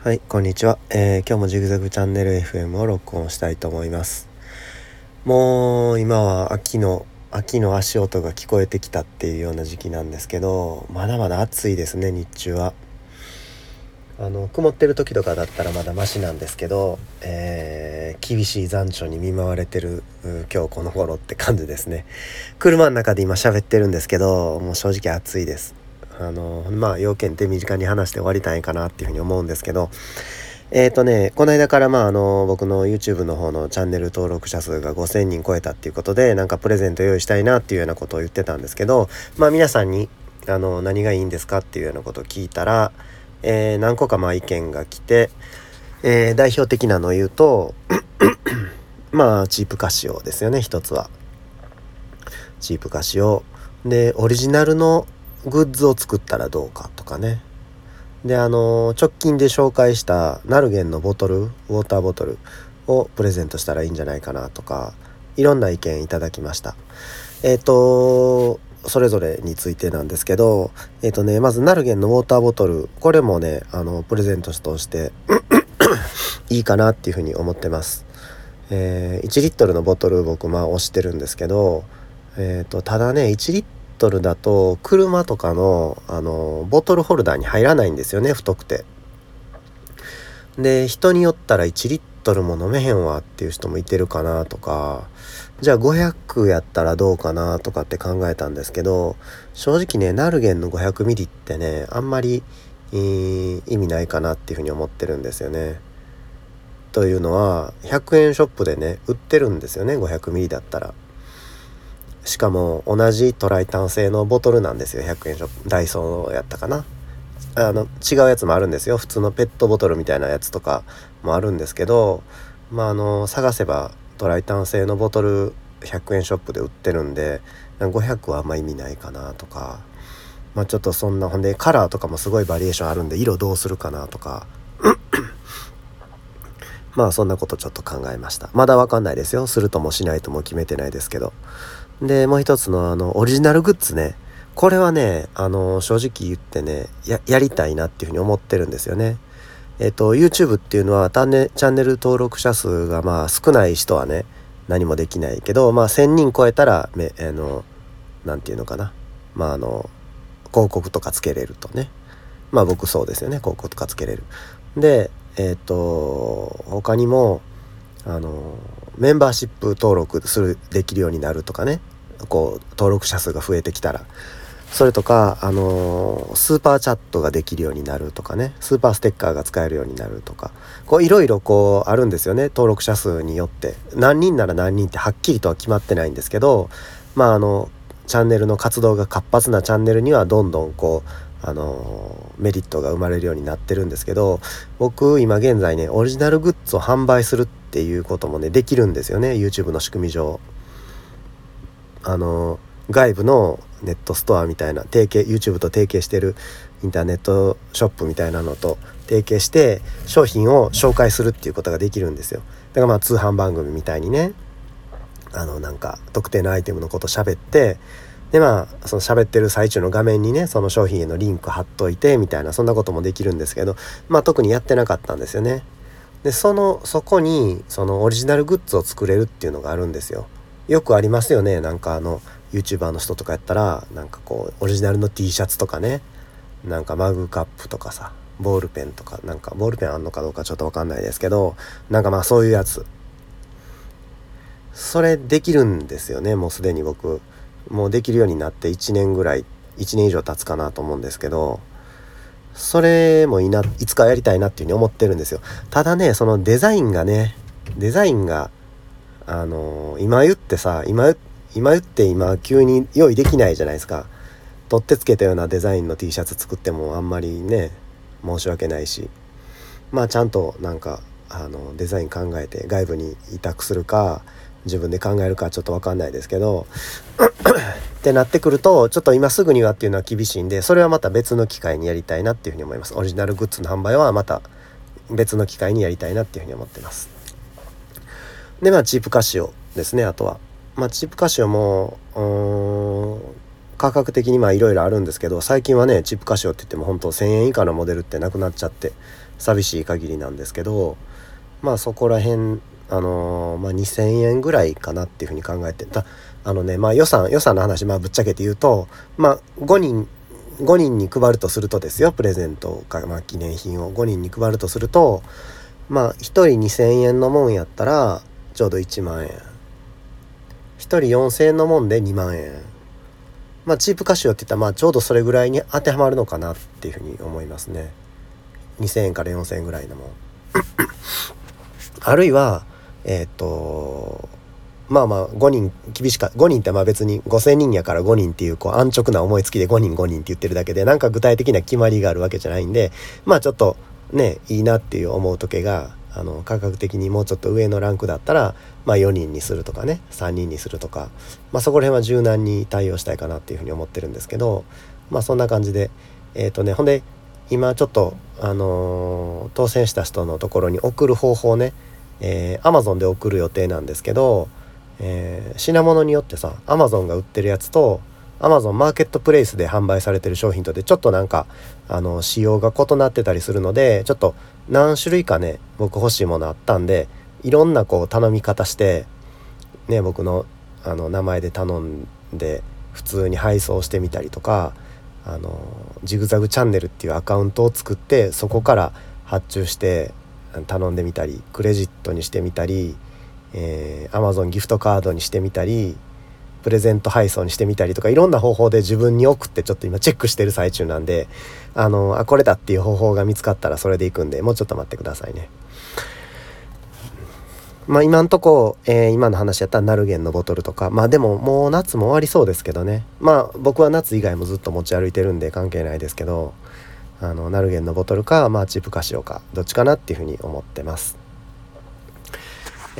はい、こんにちは、えー、今日もジグザグチャンネル FM を録音したいと思います。もう今は秋の秋の足音が聞こえてきたっていうような時期なんですけど、まだまだ暑いですね、日中は。あの曇ってる時とかだったらまだマシなんですけど、えー、厳しい残暑に見舞われてる今日この頃って感じですね車の中で今喋ってるんですけどもう正直暑いですあのまあ要件って身近に話して終わりたいかなっていうふうに思うんですけどえっ、ー、とねこの間からまああの僕の YouTube の方のチャンネル登録者数が5,000人超えたっていうことでなんかプレゼント用意したいなっていうようなことを言ってたんですけどまあ皆さんにあの何がいいんですかっていうようなことを聞いたら、えー、何個かまあ意見が来て、えー、代表的なのを言うと まあチープカシオですよね一つは。チープカシオでオリジナルのグッズを作ったらどうかとかね。であの直近で紹介したナルゲンのボトルウォーターボトルをプレゼントしたらいいんじゃないかなとかいろんな意見いただきました。えっ、ー、とそれぞれについてなんですけどえっ、ー、とねまずナルゲンのウォーターボトルこれもねあのプレゼントとして いいかなっていうふうに思ってます。えー、1リットルのボトル僕まあ押してるんですけどえっ、とただね1リットルだと車とかのあのボトルホルダーに入らないんですよね太くて。で人によったら1リットルも飲めへんわっていう人もいてるかなとかじゃあ500やったらどうかなとかって考えたんですけど正直ねナルゲンの500ミリってねあんまり、意味ないかなっていうふうに思ってるんですよね。というのは100円ショップでね売ってるんですよね500ミリだったら。しかも同じトライタン製のボトルなんですよ。100円ショップ。ダイソーやったかな。あの違うやつもあるんですよ。普通のペットボトルみたいなやつとかもあるんですけどまああの探せばトライタン製のボトル100円ショップで売ってるんで500はあんま意味ないかなとか。まあちょっとそんなほんでカラーとかもすごいバリエーションあるんで色どうするかなとか。まあそんなことちょっと考えました。まだわかんないですよ。するともしないとも決めてないですけど。で、もう一つのあの、オリジナルグッズね。これはね、あの、正直言ってね、や、やりたいなっていうふうに思ってるんですよね。えっ、と、YouTube っていうのは、チャンネル登録者数がまあ少ない人はね、何もできないけど、まあ1000人超えたら、め、あの、なんていうのかな。まああの、広告とかつけれるとね。まあ僕そうですよね。広告とかつけれる。で、えっ、と、他にも、あの、メンバーシップ登録するできるようになるとかね。こう登録者数が増えてきたら。それとか、あのー、スーパーチャットができるようになるとかね。スーパーステッカーが使えるようになるとか。こういろいろこうあるんですよね。登録者数によって。何人なら何人ってはっきりとは決まってないんですけど。まああのチャンネルの活動が活発なチャンネルにはどんどんこうあのメリットが生まれるようになってるんですけど。僕今現在ねオリジナルグッズを販売するっっていうこともねできるんですよね YouTube の仕組み上。あの外部のネットストアみたいな提携 YouTube と提携してるインターネットショップみたいなのと提携して商品を紹介するっていうことができるんですよ。だからまあ通販番組みたいにねあのなんか特定のアイテムのこと喋ってでまあその喋ってる最中の画面にねその商品へのリンク貼っといてみたいなそんなこともできるんですけどまあ特にやってなかったんですよね。でそのそこにそのオリジナルグッズを作れるっていうのがあるんですよ。よくありますよね。なんかあの YouTuber の人とかやったらなんかこうオリジナルの T シャツとかね。なんかマグカップとかさボールペンとかなんかボールペンあんのかどうかちょっと分かんないですけどなんかまあそういうやつ。それできるんですよね。もうすでに僕。もうできるようになって1年ぐらい1年以上経つかなと思うんですけど。それもいないつかやりたいなっていうふうに思ってるんですよ。ただねそのデザインがねデザインがあのー、今言ってさ今今言って今急に用意できないじゃないですか。取ってつけたようなデザインの T シャツ作ってもあんまりね申し訳ないし。まあちゃんとなんかあのデザイン考えて外部に委託するか自分で考えるかちょっと分かんないですけどってなってくるとちょっと今すぐにはっていうのは厳しいんでそれはまた別の機会にやりたいなっていうふうに思います。オリジナルグッズの販売はまた別の機会にやりたいなっていうふうに思ってます。でまあチープカシオですねあとは。まあチープカシオも価格的にまあいろいろあるんですけど最近はねチップカシオって言っても本当1,000円以下のモデルってなくなっちゃって寂しい限りなんですけどまあそこら辺あのー、まあ、2,000円ぐらいかなっていうふうに考えてたあのねまあ予算予算の話まあぶっちゃけて言うとまあ5人5人に配るとするとですよプレゼントか、まあ、記念品を5人に配るとするとまあ1人2,000円のもんやったらちょうど1万円。1人4,000円のもんで2万円。まあチープカシオって言ったらまあちょうどそれぐらいに当てはまるのかなっていうふうに思いますね。2,000円から4,000円ぐらいのもん。あるいはえっ、ー、とまあまあ5人厳しか5人ってまあ別に5,000人やから5人っていうこう安直な思いつきで5人5人って言ってるだけでなんか具体的な決まりがあるわけじゃないんでまあちょっとねいいなっていう思う時計があの価格的にもうちょっと上のランクだったら、まあ、4人にするとかね3人にするとか、まあ、そこら辺は柔軟に対応したいかなっていうふうに思ってるんですけどまあそんな感じでえっ、ー、とねほんで今ちょっとあのー、当選した人のところに送る方法ねえー、Amazon で送る予定なんですけど、えー、品物によってさ Amazon が売ってるやつと Amazon マーケットプレイスで販売されてる商品とでちょっとなんかあの仕様が異なってたりするのでちょっと何種類かね僕欲しいものあったんでいろんなこう頼み方してね僕のあの名前で頼んで普通に配送してみたりとかあのジグザグチャンネルっていうアカウントを作ってそこから発注して頼んでみたりクレジットにしてみたり、えー、Amazon ギフトカードにしてみたりプレゼント配送にしてみたりとかいろんな方法で自分に送ってちょっと今チェックしてる最中なんであのあこれだっていう方法が見つかったらそれでいくんでもうちょっと待ってくださいね。まあ今んとこ、えー、今の話やったらナルゲンのボトルとかまあでももう夏も終わりそうですけどねまあ僕は夏以外もずっと持ち歩いてるんで関係ないですけどあのナルゲンのボトルか、まあ、チープカシオかどっちかなっていうふうに思ってます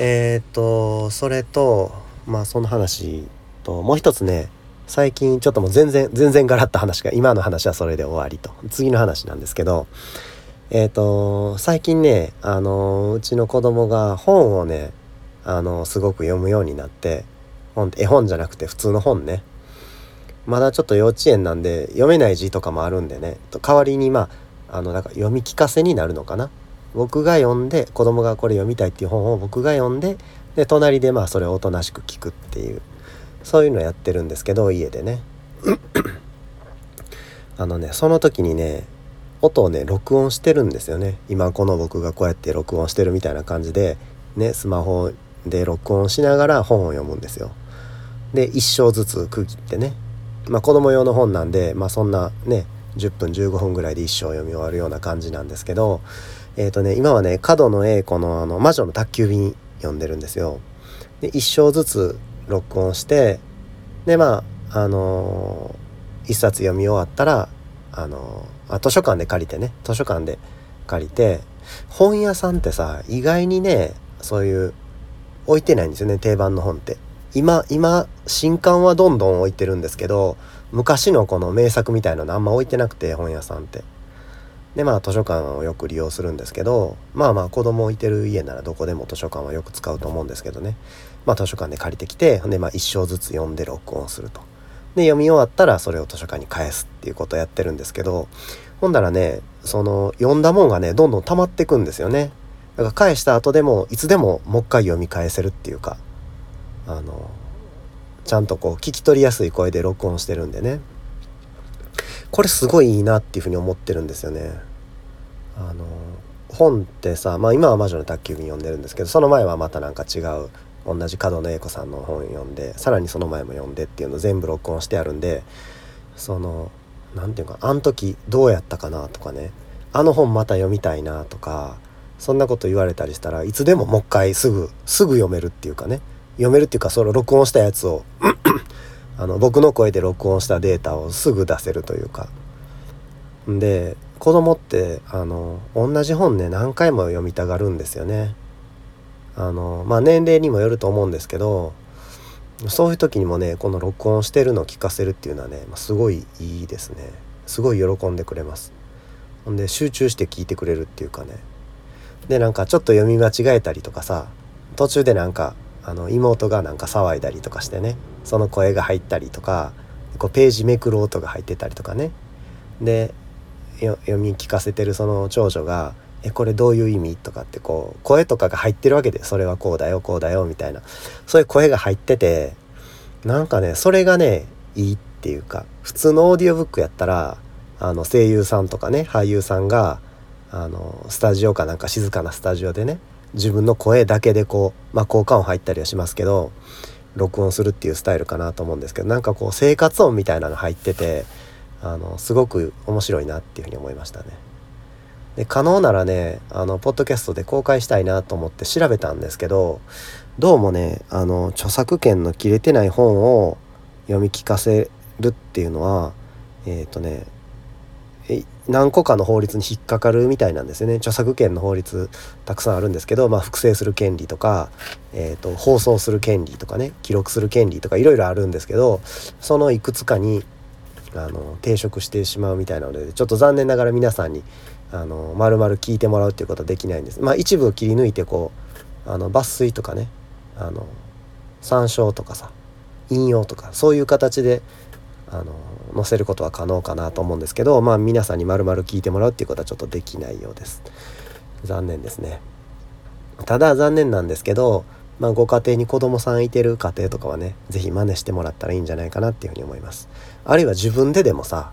えっ、とそれとまあその話ともう一つね最近ちょっともう全然全然ガラッと話が今の話はそれで終わりと。次の話なんですけどえっ、と最近ねあのうちの子供が本をねあのすごく読むようになって本絵本じゃなくて普通の本ね。まだちょっと幼稚園なんで読めない字とかもあるんでね。代わりにまああのなんか読み聞かせになるのかな。僕が読んで子供がこれ読みたいっていう本を僕が読んでで隣でまあそれをおとなしく聞くっていうそういうのやってるんですけど家でね。あのねその時にね音をね録音してるんですよね。今この僕がこうやって録音してるみたいな感じでねスマホで録音しながら本を読むんですよ。で一章ずつ区切ってね。まあ、子供用の本なんで、まあ、そんなね10分15分ぐらいで一生読み終わるような感じなんですけどえっ、ー、とね今はね角野栄子のあの魔女の宅急便読んでるんですよ。で一章ずつ録音してでまああのー、一冊読み終わったらあのー、あ図書館で借りてね図書館で借りて本屋さんってさ意外にねそういう置いてないんですよね定番の本って。今今新刊はどんどん置いてるんですけど昔のこの名作みたいなのあんま置いてなくて本屋さんって。でまあ図書館をよく利用するんですけどまあまあ子供置いてる家ならどこでも図書館はよく使うと思うんですけどねまあ図書館で借りてきてでまあ一章ずつ読んで録音すると。で読み終わったらそれを図書館に返すっていうことをやってるんですけどほんだらねその読んだもんがねどんどん溜まってくんですよね。だから返した後でもいつでももう一回読み返せるっていうかあのちゃんとこう聞き取りやすい声で録音してるんでねこれすごいいいなっていうふうに思ってるんですよね。あの本ってさ、まあ、今は「魔女の宅急便」読んでるんですけどその前はまたなんか違う同じ角野栄子さんの本読んでさらにその前も読んでっていうの全部録音してあるんでその何て言うかあの時どうやったかなとかねあの本また読みたいなとかそんなこと言われたりしたらいつでももう一回すぐすぐ読めるっていうかね読めるっていうかその録音したやつをあの僕の声で録音したデータをすぐ出せるというか。で子供ってあの同じ本ね何回も読みたがるんですよね。あのまあ年齢にもよると思うんですけどそういう時にもねこの録音してるのを聞かせるっていうのはねすごいいいですね。すごい喜んでくれます。ほんで集中して聞いてくれるっていうかね。でなんかちょっと読み間違えたりとかさ途中でなんかあの妹がなんか騒いだりとかしてねその声が入ったりとかこうページめくる音が入ってたりとかねで読み聞かせてるその長女が「えこれどういう意味?」とかってこう声とかが入ってるわけで「それはこうだよこうだよ」みたいなそういう声が入っててなんかねそれがねいいっていうか普通のオーディオブックやったらあの声優さんとかね俳優さんがあのスタジオかなんか静かなスタジオでね自分の声だけでこう、まあ、効果音入ったりはしますけど録音するっていうスタイルかなと思うんですけどなんかこう生活音みたいなの入っててあのすごく面白いなっていうふうに思いましたね。で可能ならねあのポッドキャストで公開したいなと思って調べたんですけどどうもねあの著作権の切れてない本を読み聞かせるっていうのはえっ、ー、とね何個かの法律に引っかかるみたいなんですよね著作権の法律たくさんあるんですけど、まあ、複製する権利とか、えーと、放送する権利とかね記録する権利とかいろいろあるんですけどそのいくつかにあの抵触してしまうみたいなのでちょっと残念ながら皆さんにあの丸々聞いてもらうっていうことはできないんです。まあ、一部を切り抜いてこうあの抜粋とかねあの参照とかさ引用とかそういう形であの載せることは可能かなと思うんですけどまあ皆さんに丸々聞いてもらうっていうことはちょっとできないようです。残念ですね。ただ残念なんですけどまあ、ご家庭に子供さんいてる家庭とかはね是非真似してもらったらいいんじゃないかなっていうふうに思います。あるいは自分ででもさ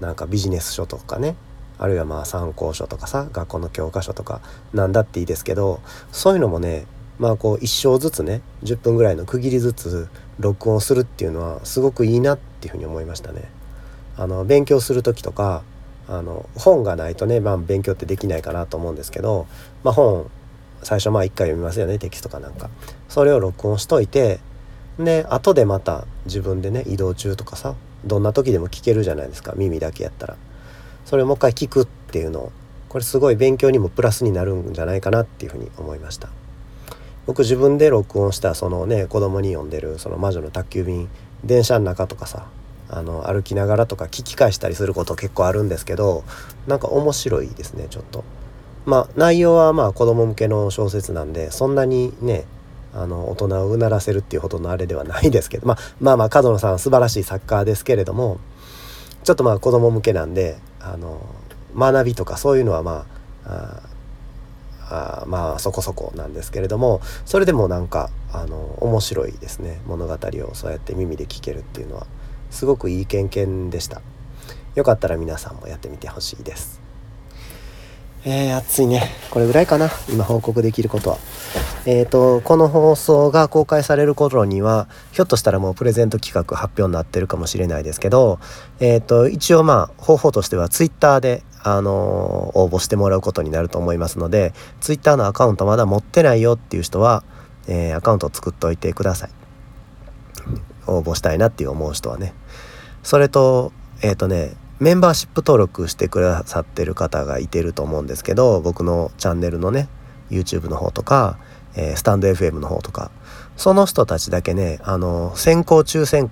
なんかビジネス書とかねあるいはまあ参考書とかさ学校の教科書とかなんだっていいですけどそういうのもねまあこう一生ずつね10分ぐらいの区切りずつ録音するっていうのはすごくいいなっていうふうに思いましたね。あの勉強する時とかあの本がないとね、まあ、勉強ってできないかなと思うんですけど、まあ、本最初まあ一回読みますよねテキストかなんか。それを録音しといてで後でまた自分でね移動中とかさどんな時でも聞けるじゃないですか耳だけやったら。それをもう一回聞くっていうのをこれすごい勉強にもプラスになるんじゃないかなっていうふうに思いました。僕自分で録音したそのね子供に読んでるその魔女の宅急便電車の中とかさあの歩きながらとか聞き返したりすること結構あるんですけどなんか面白いですねちょっと。まあ内容はまあ子供向けの小説なんでそんなにねあの大人をうならせるっていうほどのあれではないですけど、まあ、まあまあ角野さん素晴らしい作家ですけれどもちょっとまあ子供向けなんであの学びとかそういうのはまああまあそこそこなんですけれどもそれでもなんかあの面白いですね。物語をそうやって耳で聞けるっていうのは。すごくいい経験でした。よかったら皆さんもやってみてほしいです。えー、暑いね。これぐらいかな。今報告できることは。えっ、ー、とこの放送が公開される頃にはひょっとしたらもうプレゼント企画発表になってるかもしれないですけどえっ、ー、と一応まあ方法としては Twitter であの応募してもらうことになると思いますので Twitter のアカウントまだ持ってないよっていう人は、えアカウントを作っておいてください。応募したいなっていう思う人はね。それとえっ、とねメンバーシップ登録してくださってる方がいてると思うんですけど僕のチャンネルのね YouTube の方とか、えー、スタンド FM の方とかその人たちだけねあの先行抽選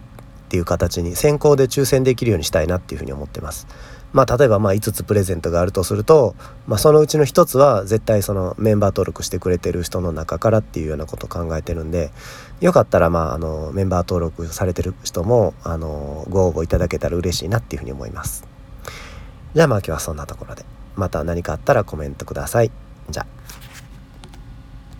っていう形に先行で抽選できるようにしたいなっていうふうに思ってます。まあ例えばまあ5つプレゼントがあるとすると、まあ、そのうちの1つは絶対そのメンバー登録してくれてる人の中からっていうようなことを考えてるんでよかったらまああのメンバー登録されてる人もあのご応募いただけたら嬉しいなっていうふうに思います。じゃあまあ今日はそんなところでまた何かあったらコメントください。じゃあ。